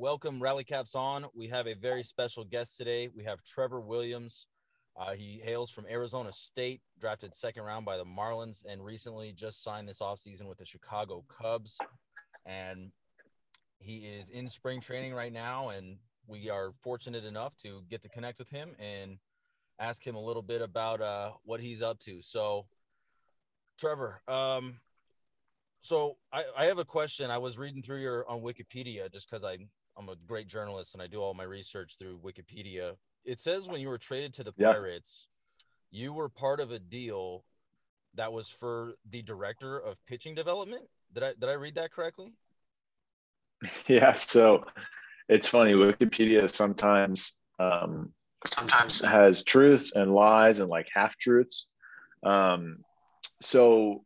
welcome Rally Caps on. We have a very special guest today. We have Trevor Williams. Uh, he hails from Arizona State, drafted second round by the Marlins, and recently just signed this offseason with the Chicago Cubs. And he is in spring training right now, and we are fortunate enough to get to connect with him and ask him a little bit about uh, what he's up to. So, Trevor, um, so I, I have a question. I was reading through your on Wikipedia just because I I'm a great journalist and I do all my research through Wikipedia. It says when you were traded to the Pirates, you were part of a deal that was for the director of pitching development. Did I did I read that correctly? Yeah. So it's funny. Wikipedia sometimes um, sometimes has truths and lies and like half truths. Um, so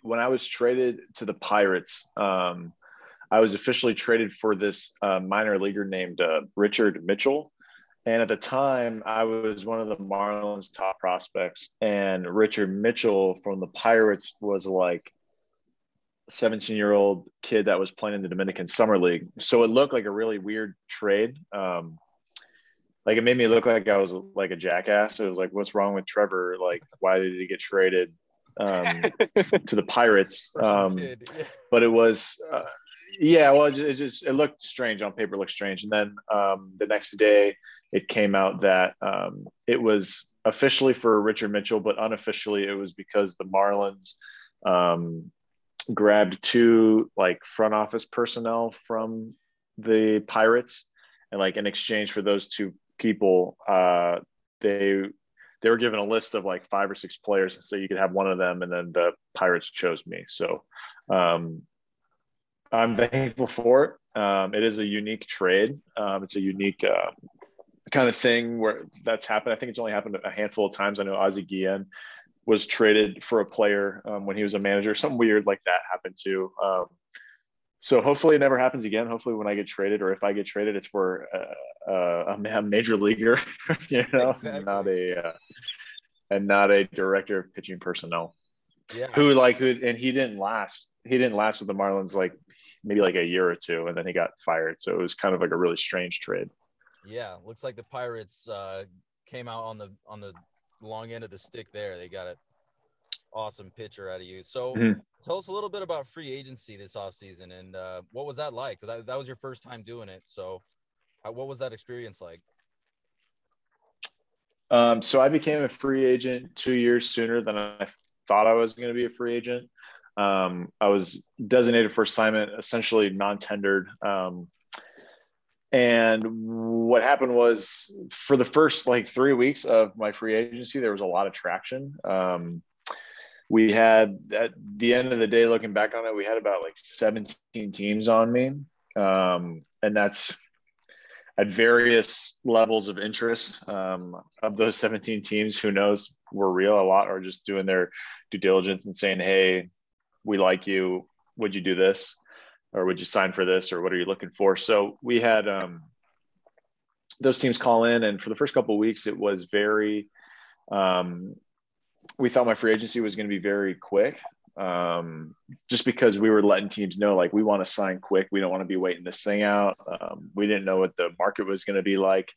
when I was traded to the Pirates, um, I was officially traded for this uh, minor leaguer named uh, Richard Mitchell. And at the time, I was one of the Marlins' top prospects. And Richard Mitchell from the Pirates was like 17 year old kid that was playing in the Dominican Summer League. So it looked like a really weird trade. Um, like it made me look like I was like a jackass. It was like, what's wrong with Trevor? Like, why did he get traded? um, to the Pirates. Um, but it was, uh, yeah, well, it just it looked strange on paper. Looked strange, and then um, the next day it came out that um, it was officially for Richard Mitchell, but unofficially it was because the Marlins um, grabbed two like front office personnel from the Pirates, and like in exchange for those two people, uh, they they were given a list of like five or six players and so you could have one of them and then the pirates chose me so um, i'm thankful for it um, it is a unique trade um, it's a unique uh, kind of thing where that's happened i think it's only happened a handful of times i know ozzie guillen was traded for a player um, when he was a manager something weird like that happened too um, so hopefully it never happens again. Hopefully when I get traded or if I get traded, it's for uh, uh, a major leaguer, you know, exactly. not a, uh, and not a director of pitching personnel. Yeah. Who like who and he didn't last. He didn't last with the Marlins like maybe like a year or two, and then he got fired. So it was kind of like a really strange trade. Yeah, looks like the Pirates uh, came out on the on the long end of the stick there. They got an awesome pitcher out of you. So mm-hmm. tell us a little bit about free agency this offseason and uh, what was that like? Because that, that was your first time doing it. So uh, what was that experience like? Um, so I became a free agent two years sooner than I thought I was going to be a free agent. Um, I was designated for assignment, essentially non-tendered. Um, and what happened was for the first like three weeks of my free agency, there was a lot of traction. Um, we had at the end of the day, looking back on it, we had about like 17 teams on me. Um, and that's at various levels of interest um, of those 17 teams who knows were real a lot are just doing their due diligence and saying hey we like you would you do this? Or would you sign for this? Or what are you looking for? So we had um, those teams call in and for the first couple weeks it was very um, we thought my free agency was going to be very quick um, just because we were letting teams know like we want to sign quick. We don't want to be waiting this thing out. Um, we didn't know what the market was going to be like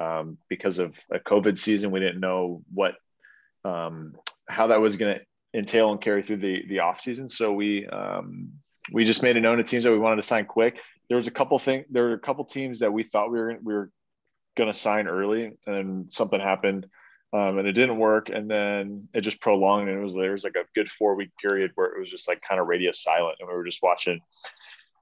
um, because of a covid season. We didn't know what um, how that was going to entail and carry through the the off season so we um, we just made it known to teams that we wanted to sign quick there was a couple things there were a couple teams that we thought we were we were going to sign early and something happened um, and it didn't work. And then it just prolonged, and it was there was like a good four week period where it was just like kind of radio silent, and we were just watching.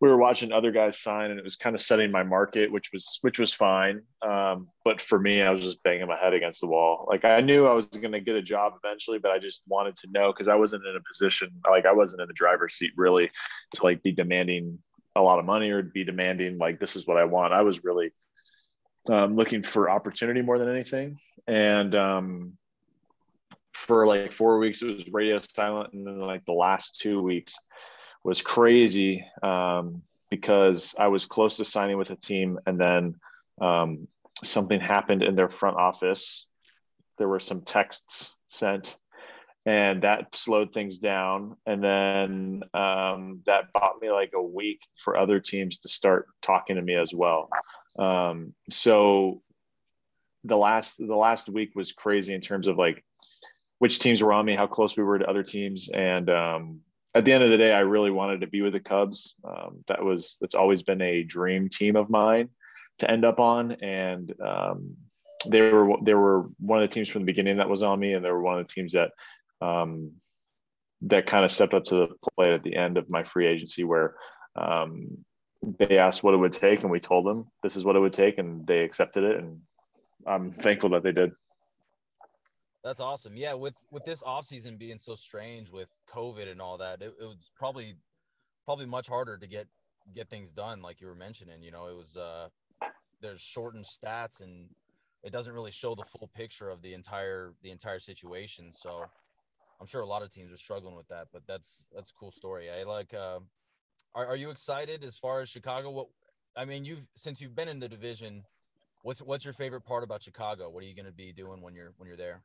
We were watching other guys sign, and it was kind of setting my market, which was which was fine. Um, but for me, I was just banging my head against the wall. Like I knew I was going to get a job eventually, but I just wanted to know because I wasn't in a position, like I wasn't in the driver's seat really, to like be demanding a lot of money or be demanding like this is what I want. I was really um, looking for opportunity more than anything. And um, for like four weeks, it was radio silent. And then like the last two weeks was crazy um, because I was close to signing with a team. And then um, something happened in their front office. There were some texts sent and that slowed things down. And then um, that bought me like a week for other teams to start talking to me as well. Um, so the last the last week was crazy in terms of like which teams were on me, how close we were to other teams, and um, at the end of the day, I really wanted to be with the Cubs. Um, that was that's always been a dream team of mine to end up on, and um, they were they were one of the teams from the beginning that was on me, and they were one of the teams that um, that kind of stepped up to the plate at the end of my free agency, where um, they asked what it would take, and we told them this is what it would take, and they accepted it, and I'm thankful that they did. That's awesome. Yeah, with with this off season being so strange with COVID and all that, it, it, was probably probably much harder to get get things done, like you were mentioning. You know, it was uh there's shortened stats and it doesn't really show the full picture of the entire the entire situation. So I'm sure a lot of teams are struggling with that, but that's that's a cool story. I like uh are, are you excited as far as Chicago? What I mean, you've since you've been in the division, what's what's your favorite part about Chicago? What are you going to be doing when you're when you're there?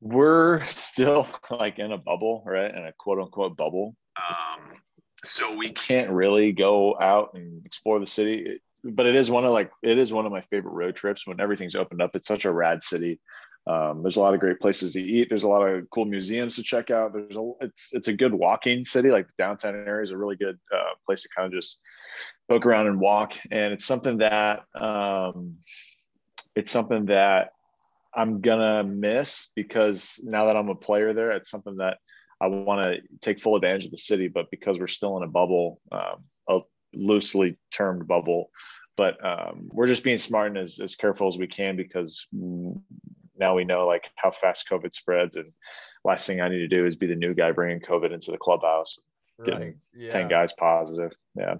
We're still like in a bubble, right? In a quote unquote bubble. Um, so we can't really go out and explore the city. But it is one of like it is one of my favorite road trips when everything's opened up. It's such a rad city. Um, there's a lot of great places to eat. There's a lot of cool museums to check out. There's a it's it's a good walking city. Like the downtown area is a really good uh, place to kind of just poke around and walk. And it's something that um, it's something that I'm gonna miss because now that I'm a player there, it's something that I want to take full advantage of the city. But because we're still in a bubble, um, a loosely termed bubble, but um, we're just being smart and as, as careful as we can because now we know like how fast COVID spreads. And last thing I need to do is be the new guy bringing COVID into the clubhouse, getting right. yeah. ten guys positive. Yeah.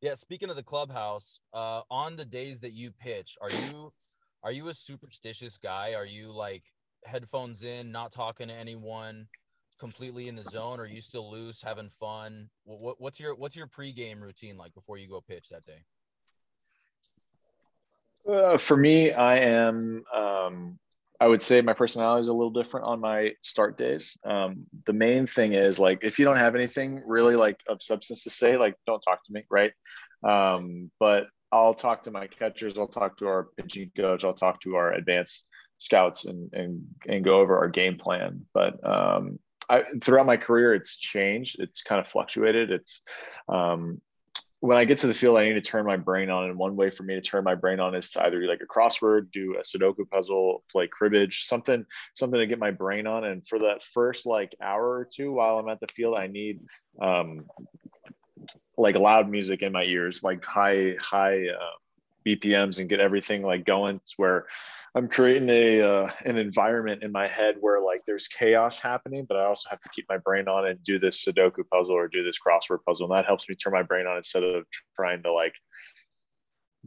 Yeah. Speaking of the clubhouse, uh, on the days that you pitch, are you are you a superstitious guy? Are you like headphones in, not talking to anyone, completely in the zone? Are you still loose, having fun? What, what's your what's your pregame routine like before you go pitch that day? Uh, for me, I am. Um, I would say my personality is a little different on my start days. Um, the main thing is like if you don't have anything really like of substance to say, like don't talk to me, right? Um, but I'll talk to my catchers, I'll talk to our pitching coach, I'll talk to our advanced scouts and and and go over our game plan. But um, I, throughout my career, it's changed. It's kind of fluctuated. It's um, when I get to the field, I need to turn my brain on. And one way for me to turn my brain on is to either do like a crossword, do a Sudoku puzzle, play cribbage, something, something to get my brain on. And for that first like hour or two while I'm at the field, I need um, like loud music in my ears, like high high uh, BPMs, and get everything like going. It's where I'm creating a uh, an environment in my head where like there's chaos happening, but I also have to keep my brain on and do this Sudoku puzzle or do this crossword puzzle, and that helps me turn my brain on instead of trying to like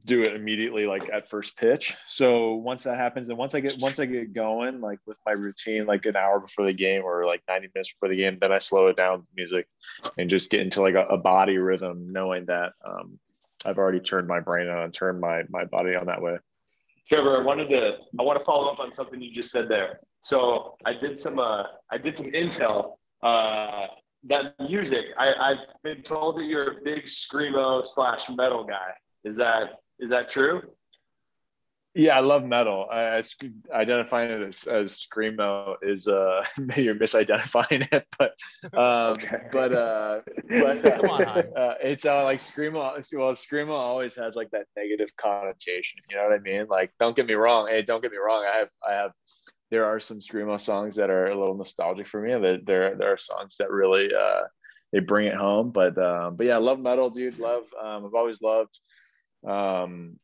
do it immediately like at first pitch. So once that happens and once i get once i get going like with my routine like an hour before the game or like 90 minutes before the game then i slow it down with music and just get into like a, a body rhythm knowing that um, i've already turned my brain on and turned my my body on that way. Trevor i wanted to i want to follow up on something you just said there. So i did some uh i did some intel uh that music. I, i've been told that you're a big screamo slash metal guy. Is that is that true? Yeah, I love metal. I, I identifying it as, as screamo is uh maybe you're misidentifying it, but um, okay. but uh, but uh, it's uh, like screamo. Well, screamo always has like that negative connotation. You know what I mean? Like, don't get me wrong. Hey, don't get me wrong. I have I have there are some screamo songs that are a little nostalgic for me. There there there are songs that really uh they bring it home. But um, but yeah, I love metal, dude. Love um, I've always loved um,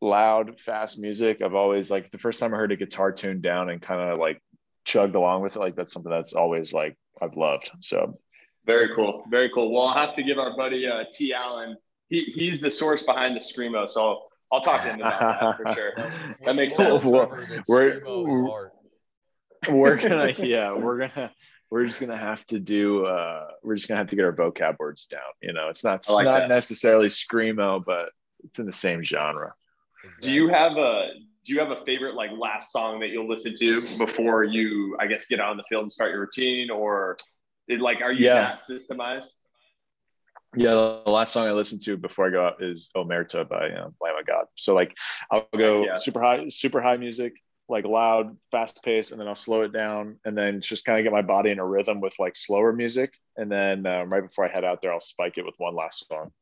loud, fast music. I've always like the first time I heard a guitar tuned down and kind of like chugged along with it. Like that's something that's always like I've loved. So very cool, very cool. Well, I'll have to give our buddy uh, T. Allen. He he's the source behind the screamo. So I'll I'll talk to him about that for sure. That makes sense. we're, we're, we're gonna yeah we're gonna we're just gonna have to do uh we're just gonna have to get our vocab words down you know it's not like not that. necessarily screamo but it's in the same genre. Do you have a do you have a favorite like last song that you'll listen to before you, I guess, get out on the field and start your routine, or it, like are you Yeah. that systemized? Yeah, the last song I listened to before I go out is Omerta by um, Lamb of God. So like I'll go Yeah. super high, super high music, like loud, fast pace, and then I'll slow it down, and then just kind of get my body in a rhythm with like slower music, and then um, right before I head out there, I'll spike it with one last song.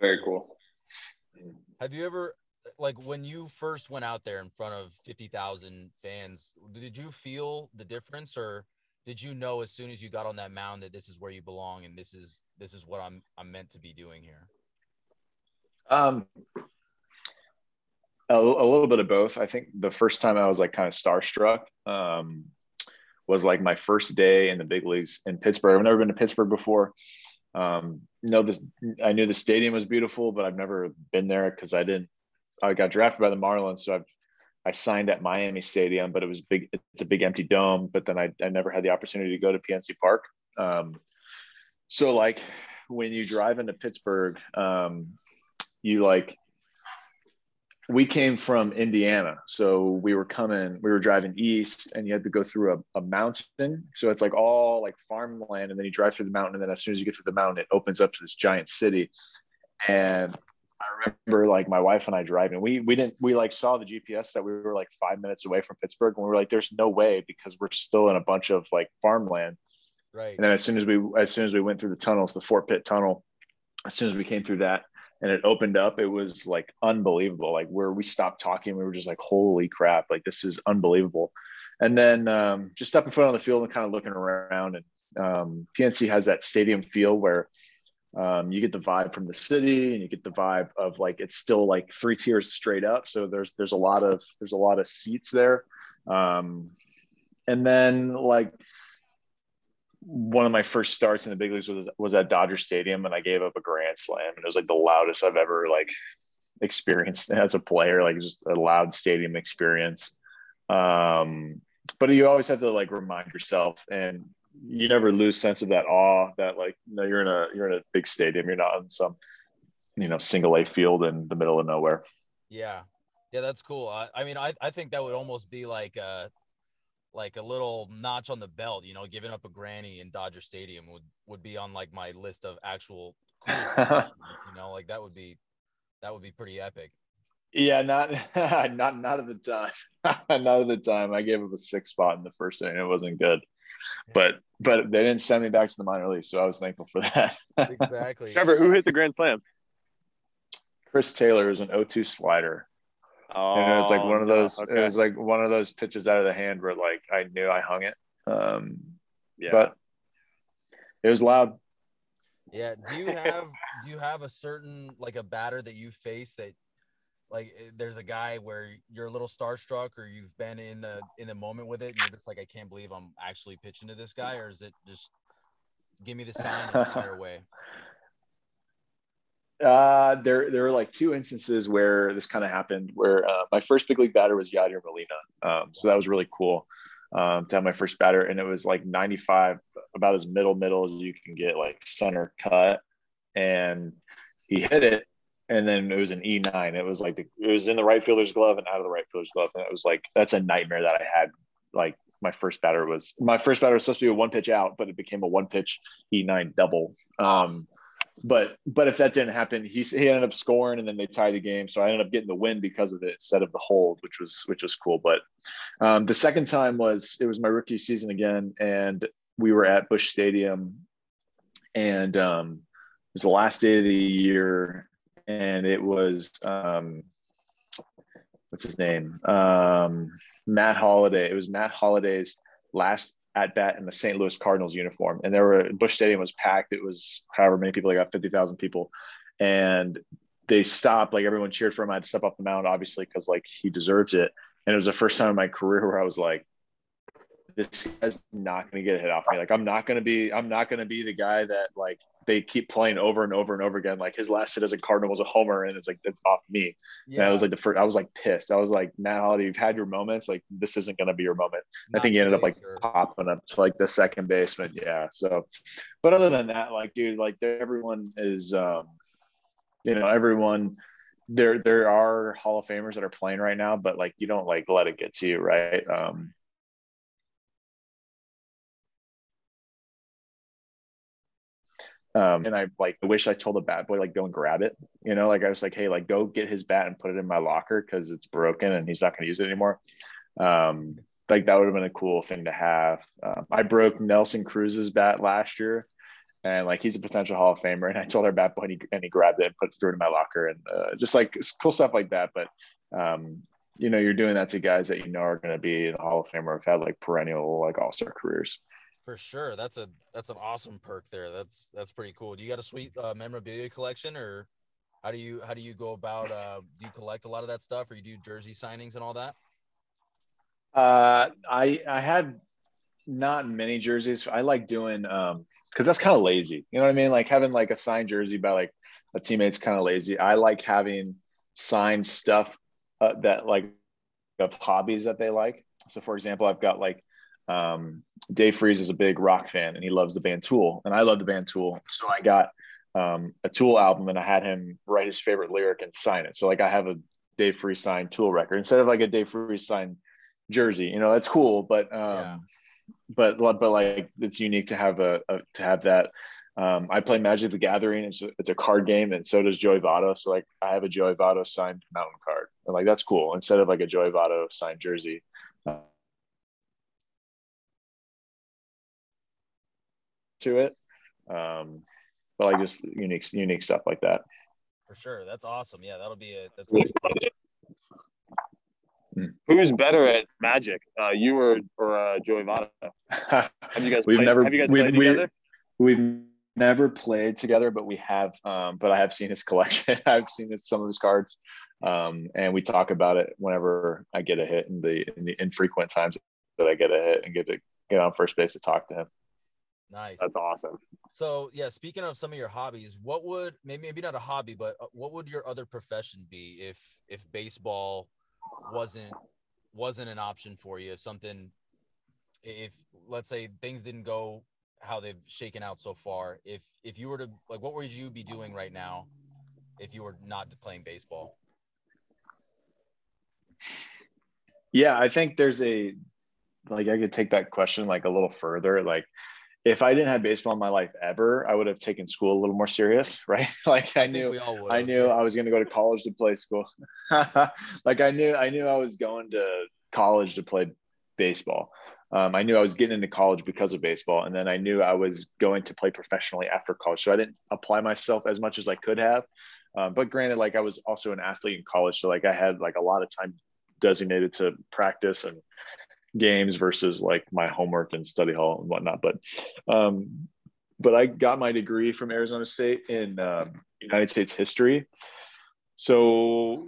Very cool. Have you ever like when you first went out there in front of 50,000 fans, did you feel the difference or did you know as soon as you got on that mound that this is where you belong and this is this is what I'm I'm meant to be doing here? Um, a, a little bit of both. I think the first time I was like kind of starstruck um, was like my first day in the big leagues in Pittsburgh. I've never been to Pittsburgh before. Um, know this, I knew the stadium was beautiful, but I've never been there because I didn't. I got drafted by the Marlins, so I've I signed at Miami Stadium, but it was big. It's a big empty dome. But then I, I never had the opportunity to go to PNC Park. Um, so like when you drive into Pittsburgh, um, you like we came from Indiana, so we were coming. We were driving east, and you had to go through a, a mountain. So it's like all like farmland, and then you drive through the mountain, and then as soon as you get through the mountain, it opens up to this giant city. And I remember like my wife and I driving. We we didn't we like saw the GPS that we were like five minutes away from Pittsburgh, and we were like, "There's no way," because we're still in a bunch of like farmland. Right. And then as soon as we as soon as we went through the tunnels, the Fort Pitt tunnel, as soon as we came through that and it opened up, it was like unbelievable. Like where we stopped talking, we were just like, "Holy crap! Like this is unbelievable." And then um, just stepping foot on the field and kind of looking around, and um, PNC has that stadium feel where um, you get the vibe from the city and you get the vibe of like it's still like three tiers straight up so there's there's a lot of there's a lot of seats there um, and then like one of my first starts in the big leagues was was at Dodger Stadium and I gave up a grand slam and it was like the loudest I've ever like experienced as a player like just a loud stadium experience um but you always have to like remind yourself and you never lose sense of that awe that like you know, you're in a you're in a big stadium you're not in some you know single a field in the middle of nowhere Yeah. Yeah, that's cool. I, I mean, I, I think that would almost be like a like a little notch on the belt, you know, giving up a granny in Dodger Stadium would would be on like my list of actual cool you know, like that would be that would be pretty epic. yeah not not not at the time. Not at the time. I gave up a six spot in the first inning. It wasn't good. But but they didn't send me back to the minor league so i was thankful for that. Exactly. Trevor, who hit the grand slam? chris taylor is an 0-2 slider Oh, and it was like one of no. those Okay. it was like one of those pitches out of the hand where like i knew i hung it um yeah. but it was loud Yeah. Do you have do you have a certain like a batter that you face that like eh, there's a guy where you're a little starstruck or you've been in the in the moment with it and you're just like I can't believe I'm actually pitching to this guy or is it just give me the sign and fire away? Uh, there there were like two instances where this kind of happened. Where uh, my first big league batter was Yadier Molina, um, so that was really cool um, to have my first batter, and it was like 95, about as middle middle as you can get, like center cut, and he hit it, and then it was an E9. It was like the, it was in the right fielder's glove and out of the right fielder's glove, and it was like that's a nightmare that I had. Like my first batter was my first batter was supposed to be a one pitch out, but it became a one pitch E9 double. Um, but but if that didn't happen, he he ended up scoring and then they tied the game. So I ended up getting the win because of it instead of the hold, which was which was cool. But um, the second time was it was my rookie season again, and we were at Busch Stadium, and um, it was the last day of the year, and it was um, what's his name um, Matt Holliday. It was Matt Holliday's last at bat in the St. Louis Cardinals uniform. And there were Busch Stadium was packed. It was however many people, they got 50,000 people. And they stopped, like everyone cheered for him. I had to step off the mound, obviously, because like he deserves it. And it was the first time in my career where I was like, this guy's not going to get a hit off me. Like, I'm not going to be, I'm not going to be the guy that like they keep playing over and over and over again. Like his last hit as a Cardinal was a homer, and it's like that's off me. And I was like the first. I was like pissed. I was like, Matt Holliday, you've had your moments. Like this isn't going to be your moment. I think he ended up like sir. popping up to like the second baseman. Yeah. So, but other than that, like, dude, like everyone is, um, you know, everyone there there are Hall of Famers that are playing right now, but like you don't like let it get to you, right? Um, Um, and I like wish I told the bat boy like go and grab it. You know, like I was like, hey, like go get his bat and put it in my locker because it's broken and he's not going to use it anymore. Um, like that would have been a cool thing to have. Um, I broke Nelson Cruz's bat last year, and like he's a potential Hall of Famer. And I told our bat boy, and he, and he grabbed it and put it through in my locker, and uh, just like cool stuff like that. But um, you know, you're doing that to guys that you know are going to be in the Hall of Fame or have had like perennial like All Star careers. For sure, that's a that's an awesome perk there. That's that's pretty cool. Do you got a sweet uh, memorabilia collection, or how do you how do you go about? Uh, do you collect a lot of that stuff, or you do jersey signings and all that? Uh, I I had not many jerseys. I like doing um because that's kind of lazy. You know what I mean? Like having like a signed jersey by like a teammate's kind of lazy. I like having signed stuff uh, that like of hobbies that they like. So for example, I've got like um, Dave Freese is a big rock fan and he loves the band Tool, and I love the band Tool. So I got um, a Tool album and I had him write his favorite lyric and sign it. So like I have a Dave Freese signed Tool record instead of like a Dave Freese signed jersey. You know, that's cool, but um, yeah. but but like it's unique to have a, a to have that. Um, I play Magic the Gathering. It's a, it's a card game, and so does Joey Votto. So like, I have a Joey Votto signed mountain card, and like that's cool. Instead of like a Joey Votto signed jersey, to it. Um, but like just unique, unique stuff like that. For sure, that's awesome. Yeah, that'll be a that's. Cool. Hmm. Who's better at Magic, uh, you or or uh, Joey Votto? have you guys? We've played, never. Have you guys we, played we, together? We've never played together, but we have. Um, but I have seen his collection. I've seen his, some of his cards, um, and we talk about it whenever I get a hit in the in the infrequent times that I get a hit and get to get on first base to talk to him. Nice. That's awesome. So yeah, speaking of some of your hobbies, what would maybe maybe not a hobby, but uh, what would your other profession be if if baseball wasn't wasn't an option for you? If something, if let's say things didn't go how they've shaken out so far, if if you were to like, what would you be doing right now if you were not playing baseball? Yeah, I think there's a like I could take that question like a little further. Like if I didn't have baseball in my life ever, I would have taken school a little more serious, right? like I, I knew I knew I was going to go to college to play school. like I knew I knew I was going to college to play baseball. Um, I knew I was getting into college because of baseball, and then I knew I was going to play professionally after college. So I didn't apply myself as much as I could have. Um, but granted, like I was also an athlete in college, so like I had like a lot of time designated to practice and games versus like my homework and study hall and whatnot. But um, but I got my degree from Arizona State in um, United States history. So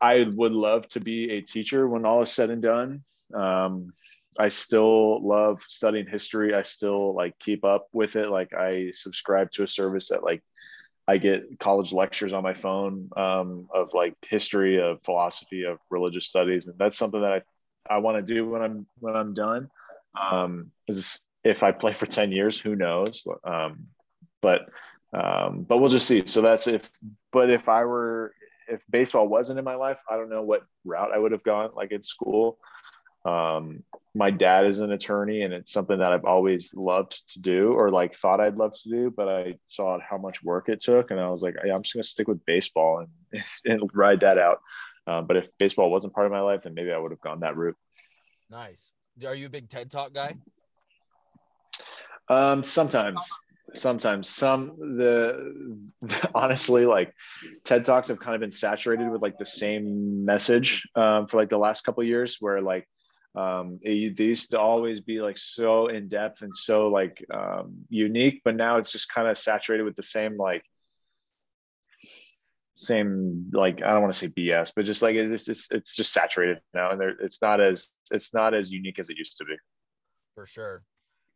I would love to be a teacher when all is said and done. Um, I still love studying history. I still like keep up with it. Like I subscribe to a service that like I get college lectures on my phone um, of like history, of philosophy, of religious studies, and that's something that I I want to do when I'm when I'm done. Um, is if I play for ten years, who knows? Um, but um, but we'll just see. So that's if. But if I were if baseball wasn't in my life, I don't know what route I would have gone. Like in school, um, my dad is an attorney, and it's something that I've always loved to do, or like thought I'd love to do. But I saw how much work it took, and I was like, hey, I'm just gonna stick with baseball and, and ride that out. Um, but if baseball wasn't part of my life, then maybe I would have gone that route. Nice. Are you a big TED Talk guy? Um, sometimes, sometimes some the, the, honestly like TED Talks have kind of been saturated with like the same message um, for like the last couple years, where like um, it, they used to always be like so in depth and so like um, unique, but now it's just kind of saturated with the same like same like I don't want to say BS, but just like it's just it's just saturated now, and there it's not as it's not as unique as it used to be. For sure.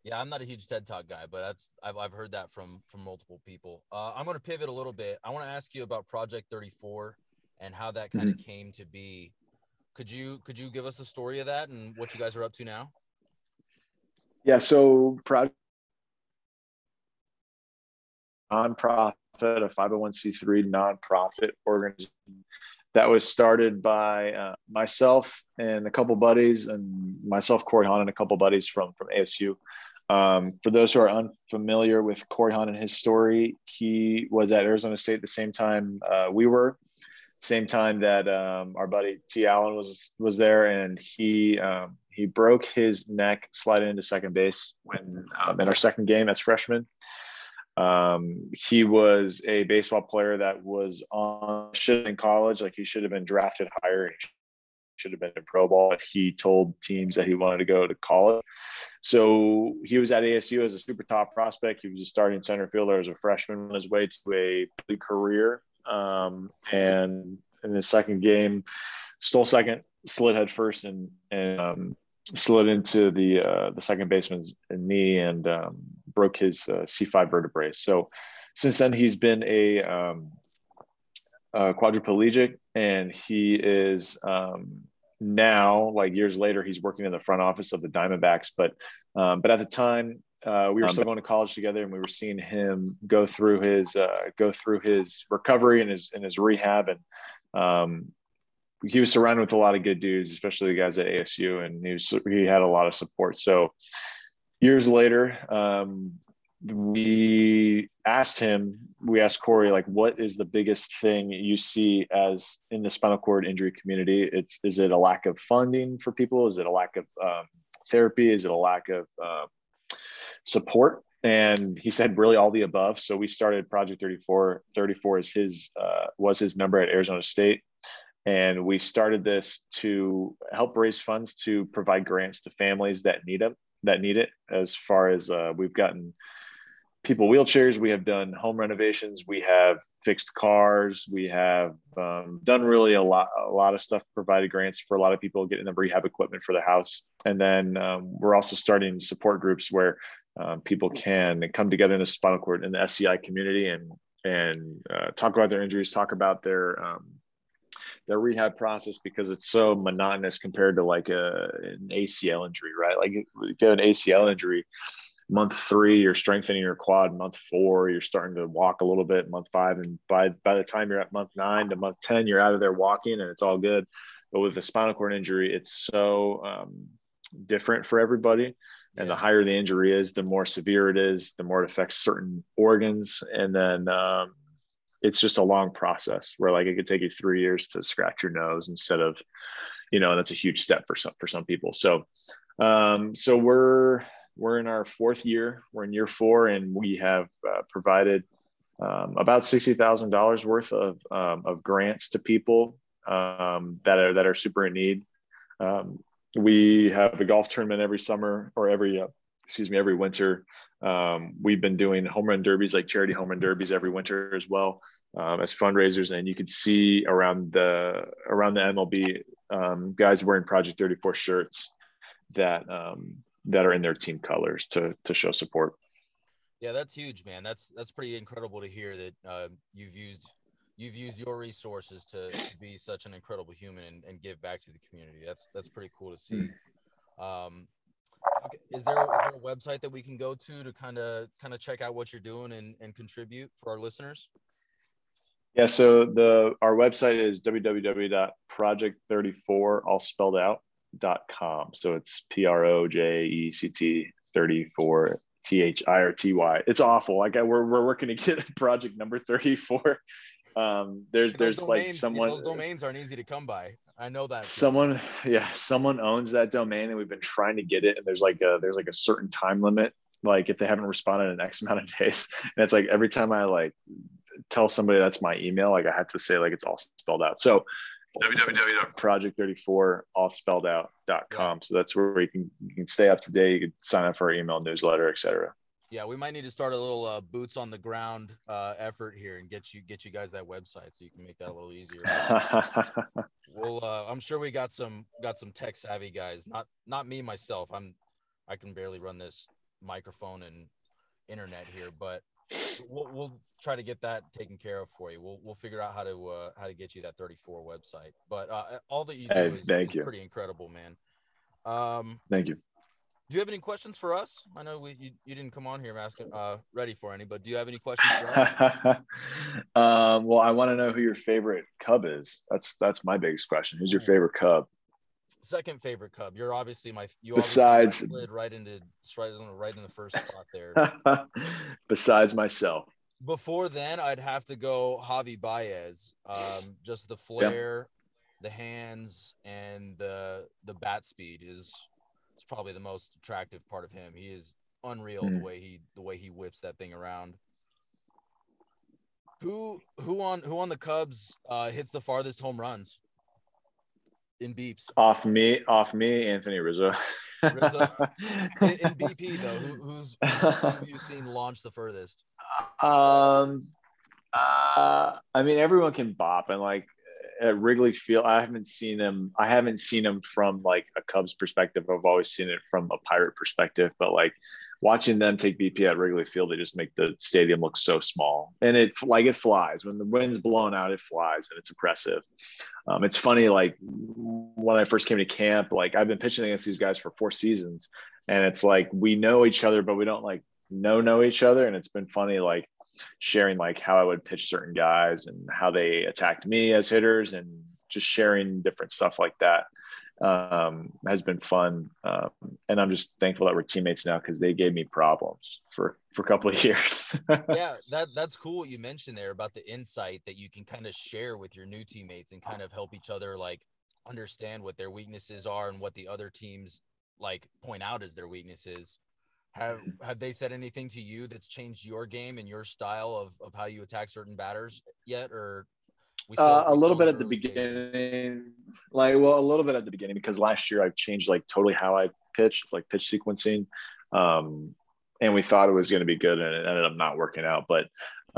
Yeah, I'm not a huge TED Talk guy, but that's I've, I've heard that from from multiple people. Uh, I'm going to pivot a little bit. I want to ask you about Project 34 and how that kind of mm-hmm. came to be. Could you could you give us the story of that and what you guys are up to now? Yeah, so Project nonprofit a 501c3 nonprofit organization that was started by uh, myself and a couple buddies, and myself, Corey Hahn, and a couple buddies from from ASU. Um, for those who are unfamiliar with Corey Hahn and his story, he was at Arizona State at the same time uh, we were, same time that um, our buddy T. Allen was was there, and he um, he broke his neck sliding into second base when um, in our second game as freshman. Um, he was a baseball player that was on should in college, like he should have been drafted higher. He should have been in pro ball. He told teams that he wanted to go to college. So he was at ASU as a super top prospect. He was a starting center fielder as a freshman on his way to a career. Um, and in his second game, stole second, slid head first, and and um, slid into the uh, the second baseman's knee and um, broke his uh, C5 vertebrae. So since then, he's been a, um, a quadriplegic, and he is um, now, like years later, he's working in the front office of the Diamondbacks. But um, but at the time, uh, we were still going to college together, and we were seeing him go through his uh, go through his recovery and his and his rehab, and um, he was surrounded with a lot of good dudes, especially the guys at ASU, and he was he had a lot of support. So years later, um, we asked him, we asked Corey, like, what is the biggest thing you see as in the spinal cord injury community? It's is it a lack of funding for people? Is it a lack of um, therapy? Is it a lack of uh, support? And he said, really all the above. So we started Project 34. 34 is his uh, was his number at Arizona State. And we started this to help raise funds to provide grants to families that need them, that need it. As far as uh, we've gotten people wheelchairs, we have done home renovations, we have fixed cars, we have um, done really a lot, a lot of stuff. Provided grants for a lot of people getting them rehab equipment for the house, and then um, we're also starting support groups where um, people can come together in the spinal cord in the SCI community and and uh, talk about their injuries, talk about their um, their rehab process because it's so monotonous compared to like a an ACL injury, right? Like if you have an ACL injury, month three you're strengthening your quad, month four you're starting to walk a little bit, month five, and by by the time you're at month nine to month ten, you're out of there walking and it's all good. But with a spinal cord injury, it's so um, different for everybody. And the higher the injury is, the more severe it is, the more it affects certain organs. And then um, it's just a long process where like it could take you three years to scratch your nose instead of you know and that's a huge step for some for some people. So um, so we're we're in our fourth year. We're in year four and we have uh, provided um, about sixty thousand dollars worth of um, of grants to people um, that are that are super in need. Um, we have a golf tournament every summer or every uh, excuse me every winter um, we've been doing home run derbies, like charity home run derbies, every winter as well um, as fundraisers, and you can see around the around the MLB um, guys wearing Project 34 shirts that um, that are in their team colors to to show support. Yeah, that's huge, man. That's that's pretty incredible to hear that uh, you've used you've used your resources to, to be such an incredible human and, and, give back to the community. That's that's pretty cool to see. Hmm. Um, Okay. Is there, is there a website that we can go to to kind of kind of check out what you're doing and, and contribute for our listeners? Yeah, so the our website is www.project34 all spelled out dot com. So it's P R O J E C T 34 T H I R T Y. It's awful. Like I, we're we're working to get project number 34 um there's there's domains, like someone those domains aren't easy to come by. I know that. Someone yeah someone owns that domain and we've been trying to get it and there's like a there's like a certain time limit like if they haven't responded in x amount of days. And it's like every time i like tell somebody that's my email like i have to say like it's all spelled out. So www.project34 all spelled out.com yeah. so that's where you can you can stay up to date you can sign up for our email newsletter etc yeah, we might need to start a little uh, boots on the ground uh, effort here and get you get you guys that website so you can make that a little easier. well, uh, I'm sure we got some got some tech savvy guys. Not not me myself. I'm I can barely run this microphone and internet here, but we'll, we'll try to get that taken care of for you. We'll we'll figure out how to uh, how to get you that 34 website. But uh, all that you do hey, is, is pretty incredible, man. Um, thank you Do you have any questions for us? I know we you, you didn't come on here asking uh ready for any, but do you have any questions for us? um, well, I want to know who your favorite Cub is. That's that's my biggest question. Who's your favorite Cub? Second favorite Cub. You're obviously my you besides slid right into right in, right in the first spot there. besides myself. Before then, I'd have to go Javi Baez. Um, just the flair, the hands, and the the bat speed is it's probably the most attractive part of him. He is unreal mm. the way he the way he whips that thing around. Who who on who on the Cubs uh, hits the farthest home runs in beeps? Off me, off me, Anthony Rizzo. Rizzo. In, in, BP though, who, who's who you seen launch the furthest? Um, uh, I mean, everyone can bop, and like at Wrigley Field, I haven't seen him. I haven't seen him from like a Cubs perspective. I've always seen it from a Pirate perspective. But like watching them take BP at Wrigley Field, they just make the stadium look so small, and it like it flies when the wind's blowing out. It flies, and it's impressive. Um, it's funny, like when I first came to camp, like I've been pitching against these guys for four seasons, and it's like we know each other, but we don't like know know each other, and it's been funny, like sharing like how I would pitch certain guys and how they attacked me as hitters and just sharing different stuff like that um, has been fun. Um, and I'm just thankful that we're teammates now because they gave me problems for for a couple of years. yeah, that that's cool what you mentioned there about the insight that you can kind of share with your new teammates and kind of help each other like understand what their weaknesses are and what the other teams like point out as their weaknesses. Have mm-hmm. have they said anything to you that's changed your game and your style of, of how you attack certain batters yet, or still, uh, a little bit at the beginning, like well, a little bit at the beginning because last year I changed like totally how I pitched, like pitch sequencing, um, and we thought it was going to be good, and it ended up not working out. But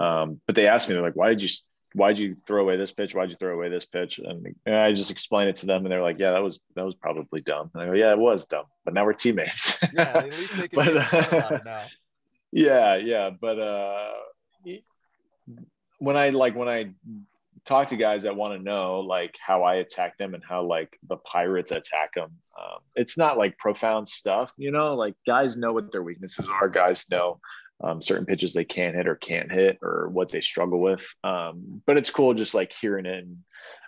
um, but they asked me, they're like, "Why did you why'd you throw away this pitch? Why'd you throw away this pitch? And, and I just explained it to them, and they're like, "Yeah, that was that was probably dumb." And I go, "Yeah, it was dumb, but now we're teammates." yeah, at least they can but, uh, now. Yeah, yeah, but uh, when I like when I talk to guys that want to know like how I attack them and how like the pirates attack them, um, it's not like profound stuff, you know. Like guys know what their weaknesses are. Guys know um, certain pitches they can't hit or can't hit or what they struggle with. Um, but it's cool just like hearing it. And,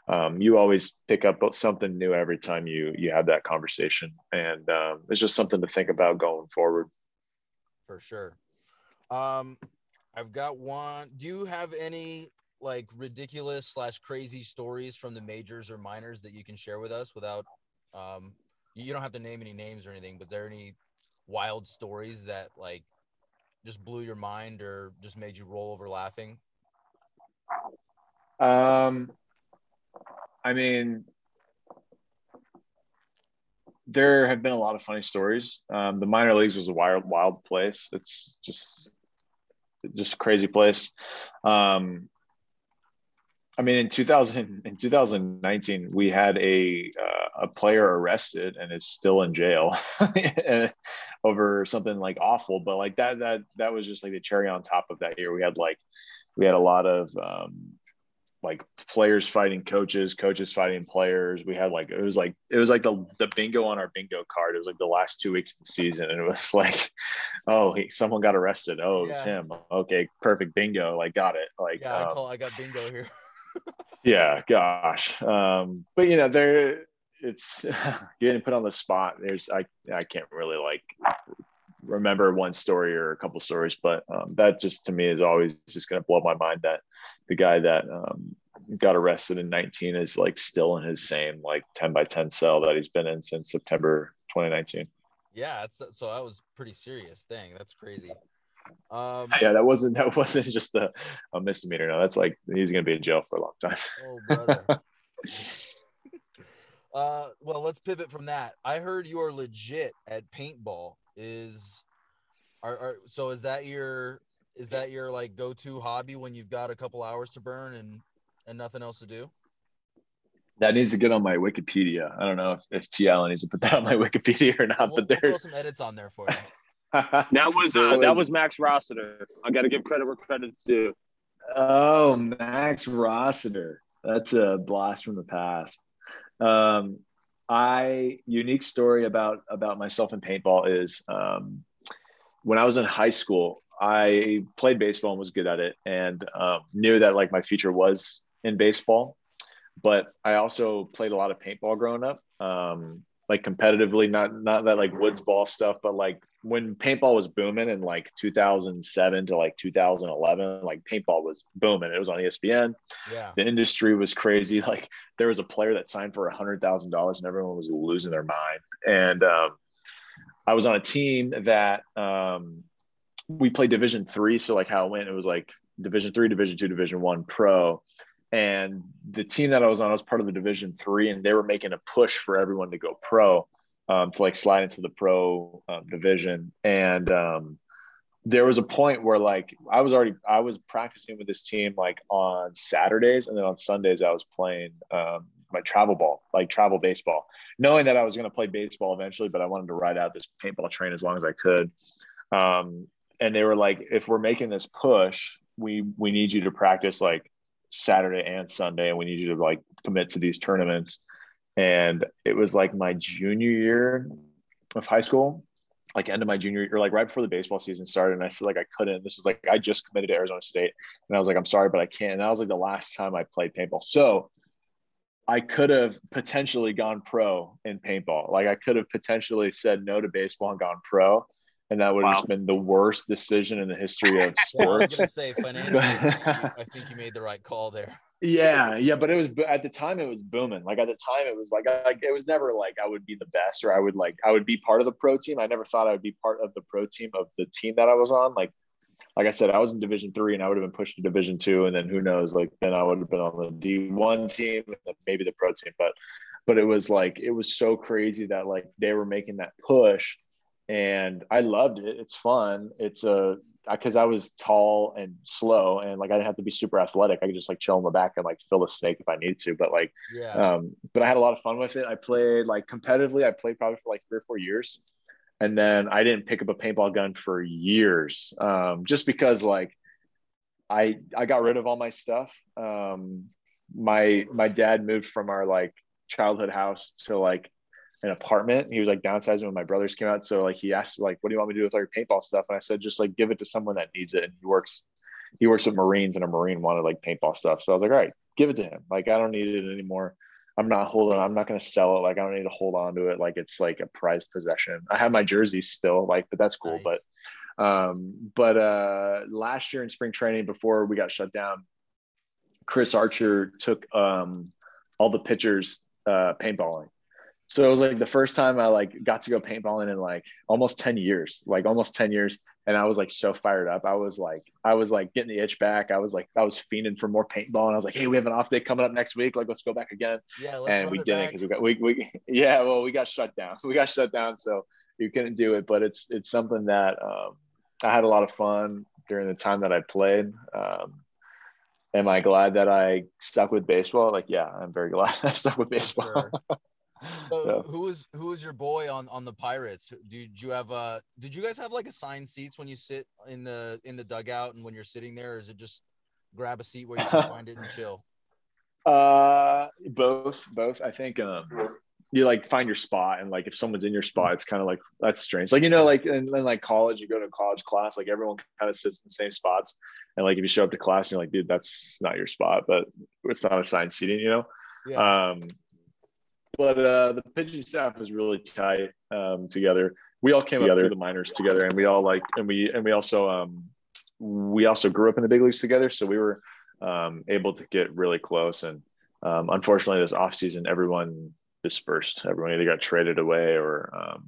um, you always pick up something new every time you you have that conversation, and um, it's just something to think about going forward. For sure. Um, I've got one. Do you have any like ridiculous slash crazy stories from the majors or minors that you can share with us without? Um, you don't have to name any names or anything, but there any wild stories that like just blew your mind or just made you roll over laughing? Um, I mean, there have been a lot of funny stories. Um, the minor leagues was a wild, wild place. It's just, just a crazy place. Um, I mean, in 2000, in 2019, we had a uh, a player arrested and is still in jail over something like awful. But like that, that that was just like the cherry on top of that year. We had like we had a lot of um, like players fighting coaches, coaches fighting players. We had like it was like it was like the the bingo on our bingo card. It was like the last two weeks of the season, and it was like, oh, he, someone got arrested. Oh, it it's him. Okay, perfect bingo. Like got it. Like yeah, um, I, call, I got bingo here yeah, gosh. Um, but you know, there it's getting put on the spot. There's I I can't really like remember one story or a couple stories, but um, that just to me is always just going to blow my mind that the guy that um, got arrested in 19 is like still in his same like 10 by 10 cell that he's been in since September 2019. Yeah, so that was pretty serious thing. That's crazy. Um, yeah, that wasn't that wasn't just a, a misdemeanor. No, that's like he's gonna be in jail for a long time. Oh, brother. uh, well, let's pivot from that. I heard you are legit at paintball. Is are, are so? Is that your is that your like go to hobby when you've got a couple hours to burn and and nothing else to do? That needs to get on my Wikipedia. I don't know if, if TL needs to put that on my Wikipedia or not, we'll, but there's we'll some edits on there for you. that was, uh, that was Max Rossiter. I got to give credit where credit's due. Oh, Max Rossiter. That's a blast from the past. Um, I unique story about about myself in paintball is um, when I was in high school, I played baseball and was good at it, and um, knew that like my future was in baseball. But I also played a lot of paintball growing up, um, like competitively, not not that like woods ball stuff, but like when paintball was booming in like 2007 to like 2011 like paintball was booming. It was on espn Yeah. the industry was crazy. Like there was a player that signed for a hundred thousand dollars and everyone was losing their mind. And um, i was on a team that um, we played division three. So like how it went it was like division three division two division one pro. And the team that i was on I was part of the division three and they were making a push for everyone to go pro um, to like slide into the pro um, division. And um, there was a point where like I was already I was practicing with this team like on Saturdays, and then on Sundays I was playing um, my travel ball, like travel baseball, knowing that I was going to play baseball eventually, but I wanted to ride out this paintball train as long as I could. Um, and they were like, if we're making this push, we we need you to practice like Saturday and Sunday, and we need you to like commit to these tournaments and it was like my junior year of high school like end of my junior year like right before the baseball season started and i said like i couldn't this was like i just committed to arizona state and i was like i'm sorry but i can't and that was like the last time i played paintball. So i could have potentially gone pro in paintball. Like i could have potentially said no to baseball and gone pro and that would have Wow. been the worst decision in the history of Well, I was sports gonna say financially, I think you- I think you made the right call there. Yeah, yeah, but it was at the time it was booming. Like at the time it was like like it was never like I would be the best or I would like I would be part of the pro team. I never thought I would be part of the pro team of the team that I was on. Like like I said, I was in Division three and I would have been pushed to Division two, and then who knows? Like then I would have been on the D one team, and maybe the pro team. But but it was like it was so crazy that like they were making that push, and I loved it. It's fun. It's a because I was tall and slow, and like I didn't have to be super athletic. I could just like chill in the back and like fill a snake if I needed to. But like, Yeah. um, but I had a lot of fun with it. I played like competitively. I played probably for like three or four years, and then I didn't pick up a paintball gun for years, um, just because like I I got rid of all my stuff. Um, my my dad moved from our like childhood house to like an apartment. He was like downsizing when my brothers came out. So like he asked like, "What do you want me to do with all your paintball stuff?" And I said, "Just like give it to someone that needs it." And he works he works with Marines, and a Marine wanted like paintball stuff. So I was like, "All right, give it to him. Like I don't need it anymore." I'm not holding. I'm not going to sell it. Like I don't need to hold on to it. Like it's like a prized possession. I have my jerseys still, like, but that's cool. Nice. But um, but uh, last year in spring training, before we got shut down, Chris Archer took um, all the pitchers uh, paintballing. So it was like the first time I like got to go paintballing in like almost 10 years, like almost 10 years. And I was like so fired up. I was like, I was like getting the itch back. I was like, I was fiending for more paintball. And I was like, hey, we have an off day coming up next week. Like, let's go back again. yeah. Let's and we didn't because we got we, we yeah, well, we got shut down. We got shut down, so you couldn't do it. But it's it's something that um, I had a lot of fun during the time that I played. Um, am I glad that I stuck with baseball? Like, yeah, I'm very glad I stuck with baseball. Sure. So Yeah. who was who was your boy on on the Pirates? Did you have uh did you guys have like assigned seats when you sit in the in the dugout and when you're sitting there, or is it just grab a seat where you can find it and chill? Uh, both, both. I think um, you like find your spot, and like if someone's in your spot, it's kind of like that's strange. Like you know, like in, in like college, you go to a college class, like everyone kind of sits in the same spots, and like if you show up to class, you're like, dude, that's not your spot, but it's not assigned seating, you know. Yeah. Um, but uh, the pitching staff was really tight um, together. We all came up through the minors together, and we all like, and we and we also um, we also grew up in the big leagues together, so we were um, able to get really close. And um, unfortunately, this offseason, everyone dispersed. Everyone either got traded away or, um,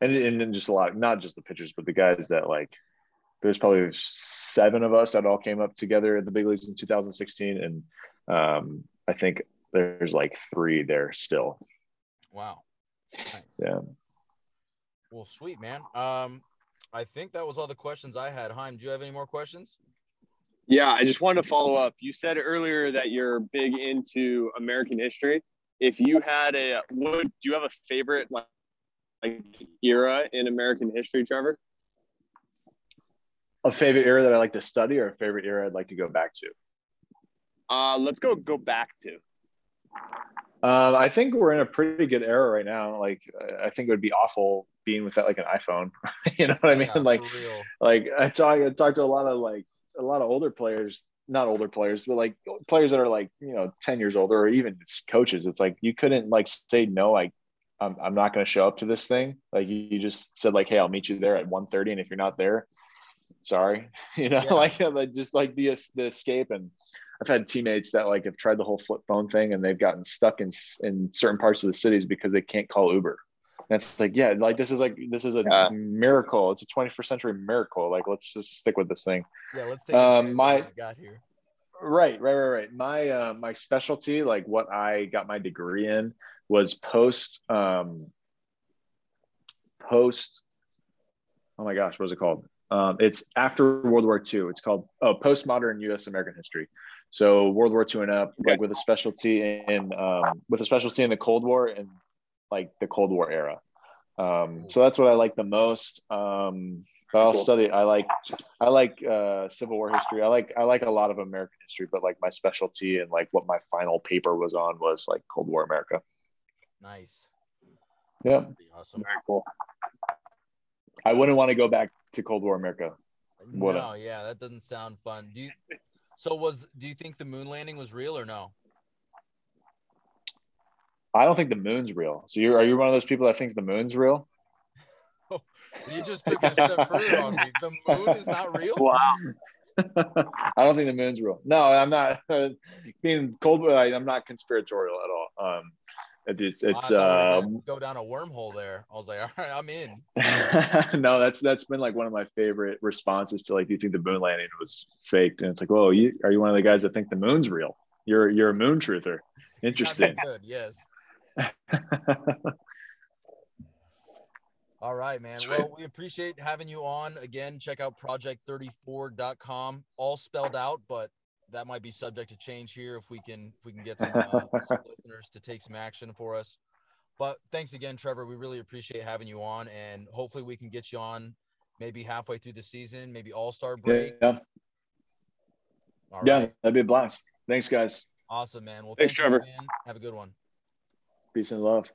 and and then just a lot, not just the pitchers, but the guys that like. There's probably seven of us that all came up together in the big leagues in 2016, and um, I think there's like three there still. wow. Nice. Yeah. Well, sweet man. Um, I think that was all the questions I had. Heim, do you have any more questions? Yeah, I just wanted to follow up. You said earlier that you're big into American history. If you had a, would do you have a favorite like, like era in American history, Trevor? A favorite era that I like to study, or a favorite era I'd like to go back to. Uh, let's go go back to. Um, I think we're in a pretty good era right now. Like, I think it would be awful being without like an iPhone. you know what I mean? Yeah, like, like I talk, I talk to a lot of like a lot of older players, not older players, but like players that are like you know ten years older, or even coaches. It's like you couldn't like say no, like I'm, I'm not going to show up to this thing. Like you, you just said like, hey, I'll meet you there at 1.30 and if you're not there, sorry, you know, Yeah. like like, just like the the escape and. I've had teammates that like have tried the whole flip phone thing and they've gotten stuck in in certain parts of the cities because they can't call Uber. And it's like, yeah, like this is like this is a Yeah. miracle. It's a 21st century miracle. Like let's just stick with this thing. Yeah, let's take Um, my- got here. Right, right, right, right. My uh, my specialty, like what I got my degree in, was post um post. Oh my gosh, what is it called? Um, it's after World War II. It's called oh postmodern U.S. American history. So World War II and up, like with a specialty in um, with a specialty in the Cold War and like the Cold War era. Um, so that's what I like the most. Um, but I'll Cool. study. I like I like uh, Civil War history. I like I like a lot of American history, but like my specialty and like what my final paper was on was like Cold War America. Nice. Yeah, That'd be awesome. Very cool. I wouldn't want to go back to Cold War America. What No, yeah, that doesn't sound fun. Do you? So was? Do you think the moon landing was real or no? I don't think the moon's real. So you're are you one of those people that thinks the moon's real? You just took a step further on me. The moon is not real. Wow. I don't think the moon's real. No, I'm not being cold. I'm not conspiratorial at all. Um, it's it's uh, go down a wormhole there. I was like, all right, I'm in. no, that's that's been like one of my favorite responses to like, do you think the moon landing was faked? And it's like, well, you are you one of the guys that think the moon's real? You're you're a moon truther. Interesting. Good. Yes. All right, man. Sweet. Well, we appreciate having you on again. Check out project34.com, all spelled out, but that might be subject to change here if we can if we can get some, uh, some listeners to take some action for us. But thanks again, Trevor. We really appreciate having you on, and hopefully we can get you on maybe halfway through the season, maybe All Star break. yeah, All yeah, that'd be a blast. Thanks, guys. Awesome, man. Well, Thanks, thank you, Trevor. man. Have a good one. Peace and love.